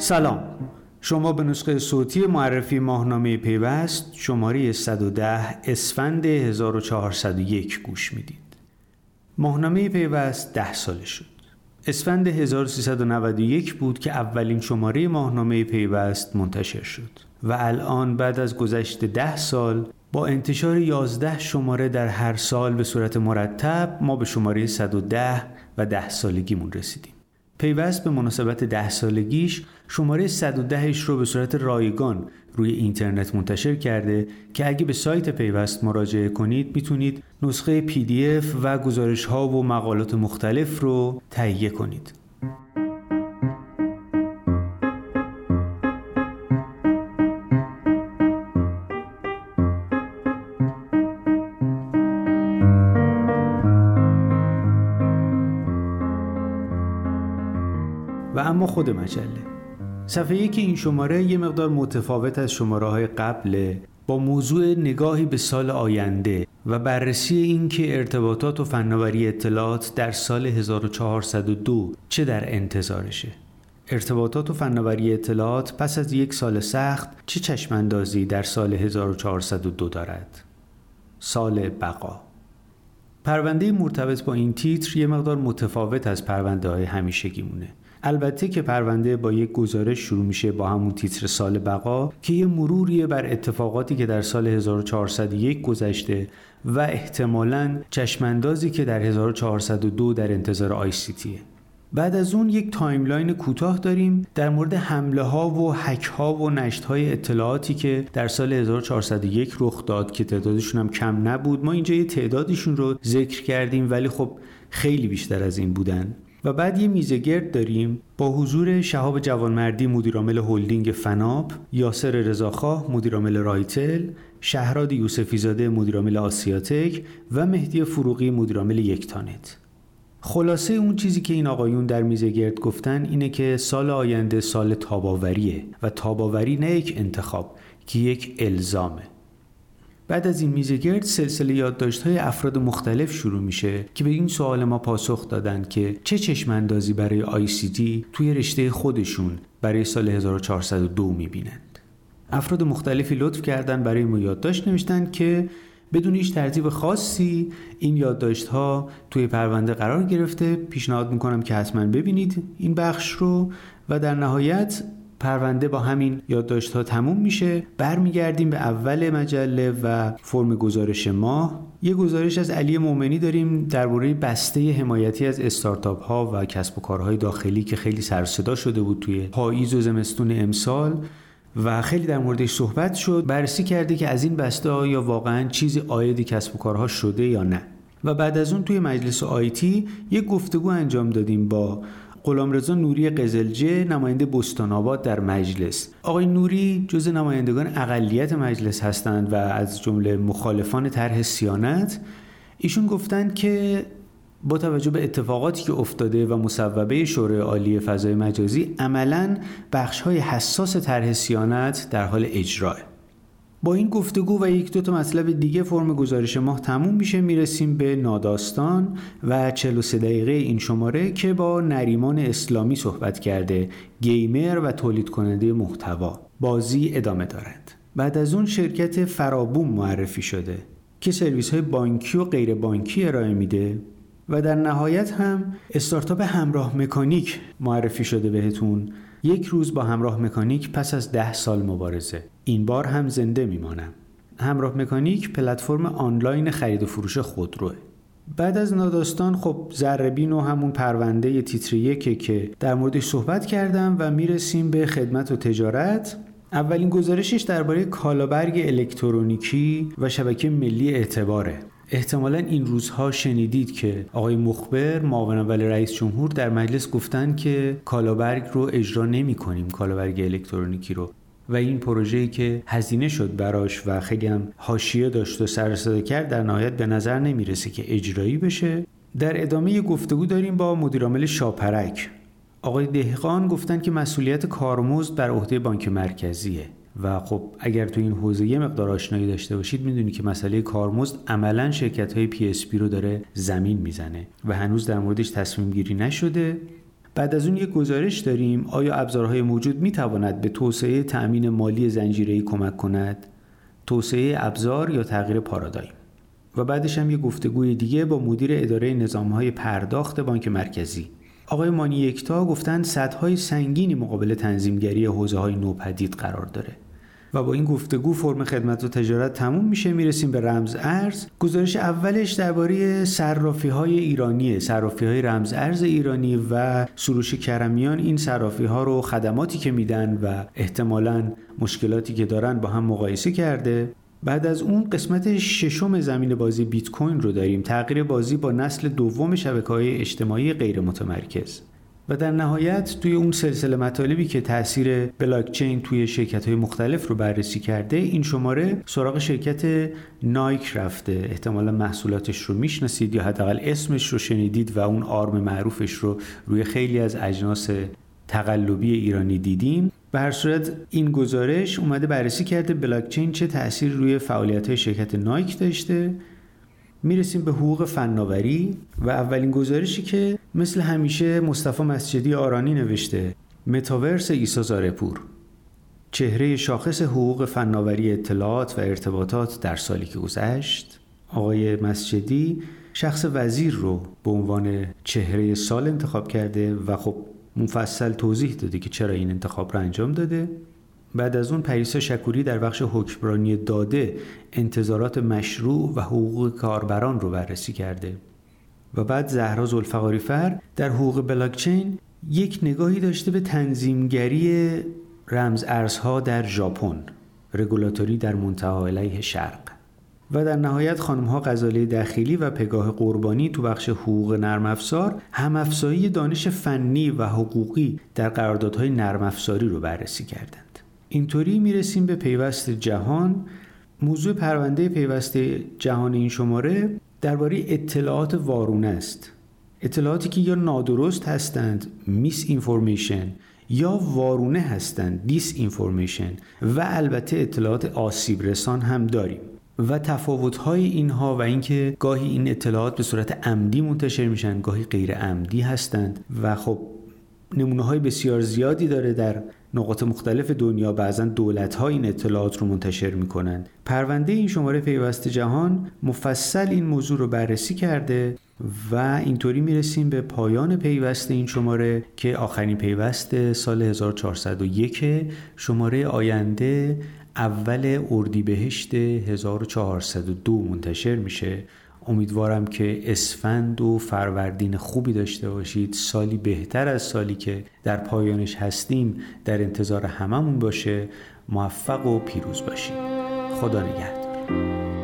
سلام. شما به نسخه صوتی معرفی ماهنامه پیوست شماره 110 اسفند 1401 گوش می‌دید. ماهنامه پیوست ده ساله شد. اسفند 1391 بود که اولین شماره ماهنامه پیوست منتشر شد و الان بعد از گذشت ده سال با انتشار 11 شماره در هر سال به صورت مرتب ما به شماره 110 و ده سالگیمون رسیدیم. پیوست به مناسبت ده سالگیش شماره 110ش رو به صورت رایگان روی اینترنت منتشر کرده که اگه به سایت پیوست مراجعه کنید می‌تونید نسخه پی دی اف و گزارش ها و مقالات مختلف رو تهیه کنید. اما خود مجله. صفحه که این شماره یه مقدار متفاوت از شماره های قبل با موضوع نگاهی به سال آینده و بررسی اینکه ارتباطات و فناوری اطلاعات در سال 1402 چه در انتظارشه. ارتباطات و فناوری اطلاعات پس از یک سال سخت چه چشماندازی در سال 1402 دارد؟ سال بقا. پرونده مرتبط با این تیتر یه مقدار متفاوت از پرونده های همیشگی مونه البته که پرونده با یک گزارش شروع میشه با همون تیتر سال بقا که یه مروریه بر اتفاقاتی که در سال 1401 گذشته و احتمالاً چشماندازی که در 1402 در انتظار ICT ه. بعد از اون یک timeline کوتاه داریم در مورد حمله ها و هک ها و نشت های اطلاعاتی که در سال 1401 رخ داد که تعدادشون هم کم نبود ما اینجا یه تعدادشون رو ذکر کردیم ولی خب خیلی بیشتر از این بودن و بعد یه میزه گرد داریم با حضور شهاب جوانمردی مدیرعامل هلدینگ فناپ، یاسر رضاخواه مدیرعامل رایتل، شهراد یوسفی زاده مدیرعامل آسیاتک و مهدی فروغی مدیرعامل یکتانت. خلاصه اون چیزی که این آقایون در میزه گرد گفتن اینه که سال آینده سال تاباوریه و تاباوری نه یک انتخاب که یک الزامه. بعد از این میزه گرد سلسله یادداشت های افراد مختلف شروع میشه که به این سوال ما پاسخ دادن که چه چشماندازی برای آی سی توی رشته خودشون برای سال 1402 می‌بینند. افراد مختلفی لطف کردن برای ما یادداشت نوشتن که بدون هیچ ترتیب خاصی این یادداشت ها توی پرونده قرار گرفته پیشنهاد می‌کنم که حتما ببینید این بخش رو و در نهایت پرونده با همین یادداشت ها تموم میشه. برمیگردیم به اول مجله و فرم گزارش ما. یه گزارش از علی مومنی داریم درباره بسته حمایتی از استارتاپ ها و کسب و کارهای داخلی که خیلی سر صدا شده بود توی پاییز و زمستون امسال و خیلی در موردش صحبت شد. بررسی کرده که از این بسته یا واقعا چیزی آید کسب و کارها شده یا نه. و بعد از اون توی مجلس آیتی یک گفتگو انجام دادیم با غلامرضا نوری قزلجه نماینده بستان آباد در مجلس. آقای نوری جز نمایندگان اقلیت مجلس هستند و از جمله مخالفان طرح سیانت. ایشون گفتند که با توجه به اتفاقاتی که افتاده و مصوبه شورای عالی فضای مجازی عملا بخش های حساس طرح سیانت در حال اجراه. با این گفتگو و یک دو تا مطلب دیگه فرم گزارش ماه تموم میشه می‌رسیم به ناداستان و 43 دقیقه این شماره که با نریمان اسلامی صحبت کرده گیمر و تولید کننده محتوا. بازی ادامه دارد. بعد از اون شرکت فرابوم معرفی شده که سرویس های بانکی و غیر بانکی ارائه میده و در نهایت هم استارتاپ همراه مکانیک معرفی شده بهتون. یک روز با همراه مکانیک پس از ده سال مبارزه. این بار هم زنده میمانم. همراه مکانیک پلتفرم آنلاین خرید و فروش خودروه بعد از ناداستان خب زربین و همون پرونده تیتر یکه که در موردش صحبت کردم و می‌رسیم به خدمت و تجارت. اولین گزارشش درباره کالابرگ الکترونیکی و شبکه ملی اعتباره. احتمالا این روزها شنیدید که آقای مخبر معاون اول رئیس جمهور در مجلس گفتن که کالابرگ رو اجرا نمی کنیم کالابرگ الکترونیکی رو. و این پروژه‌ای که هزینه شد براش و خیلی هم حاشیه داشت و سر کرد در نهایت به نظر نمی‌رسه که اجرایی بشه. در ادامه گفتگو داریم با مدیرعامل شاپرک. آقای دهقان گفتن که مسئولیت کارمزد بر عهده بانک مرکزیه. و خب اگر تو این حوزه یه مقدار آشنایی داشته باشید می‌دونی که مسئله کارمزد عملا شرکت های PSP رو داره زمین می‌زنه و هنوز در موردش تصمیم گیری نشده. بعد از اون یک گزارش داریم آیا ابزارهای موجود می تواند به توسعه تأمین مالی زنجیره‌ای کمک کند؟ توسعه ابزار یا تغییر پارادایم؟ و بعدش هم یه گفتگوی دیگه با مدیر اداره نظامهای پرداخت بانک مرکزی. آقای مانی یکتا گفتن صدهای سنگینی مقابل تنظیمگری حوزه های نوپدید قرار داره. و با این گفتگو فرم خدمت و تجارت تموم میشه می‌رسیم به رمز ارز. گزارش اولش درباره صرافی های ایرانی صرافی های رمز ارز ایرانی و سروش کرمیان این صرافی ها رو خدماتی که میدن و احتمالا مشکلاتی که دارن با هم مقایسه کرده. بعد از اون قسمت ششم زمین بازی بیت کوین رو داریم. تغییر بازی با نسل دوم شبکه های اجتماعی غیر متمرکز و در نهایت توی اون سلسله مطالبی که تاثیر بلاکچین توی شرکت های مختلف رو بررسی کرده این شماره سراغ شرکت نایک رفته. احتمالا محصولاتش رو می‌شناسید یا حداقل اسمش رو شنیدید و اون آرم معروفش رو روی خیلی از اجناس تقلبی ایرانی دیدیم به هر صورت این گزارش اومده بررسی کرده بلاکچین چه تاثیر روی فعالیت های شرکت نایک داشته. می‌رسیم به حقوق فناوری و اولین گزارشی که مثل همیشه مصطفی مسجدی آرانی نوشته متاورس ایسا زارپور چهره شاخص حقوق فناوری اطلاعات و ارتباطات در سالی که گذشت. آقای مسجدی شخص وزیر رو به عنوان چهره سال انتخاب کرده و خب مفصل توضیح داده که چرا این انتخاب را انجام داده. بعد از اون پریسا شکوری در بخش حکمرانی داده انتظارات مشروع و حقوق کاربران رو بررسی کرده. و بعد زهرا زلفقاری فر در حقوق بلاکچین یک نگاهی داشته به تنظیمگری رمز ارزها در ژاپن رگولاتوری در منتها علیه شرق. و در نهایت خانم ها غزاله دخیلی و پگاه قربانی تو بخش حقوق نرم افزار هم افزایی دانش فنی و حقوقی در قراردادهای نرم افزاری رو بررسی کردند. اینطوری می‌رسیم به پیوست جهان. موضوع پرونده پیوست جهان این شماره درباره اطلاعات وارونه است. اطلاعاتی که یا نادرست هستند میس اینفورمیشن یا وارونه هستند دیس اینفورمیشن و البته اطلاعات آسیب رسان هم داریم. و تفاوت‌های اینها و اینکه گاهی این اطلاعات به صورت عمدی منتشر میشن گاهی غیر عمدی هستند و خب نمونه های بسیار زیادی داره در نقاط مختلف دنیا بعضا دولت ها این اطلاعات رو منتشر می کنند. پرونده این شماره پیوست جهان مفصل این موضوع رو بررسی کرده و اینطوری می‌رسیم به پایان پیوست این شماره که آخرین پیوست سال 1401 شماره آینده اول اردیبهشت 1402 منتشر میشه. امیدوارم که اسفند و فروردین خوبی داشته باشید. سالی بهتر از سالی که در پایانش هستیم در انتظار هممون باشه. موفق و پیروز باشید. خدا نگهدار.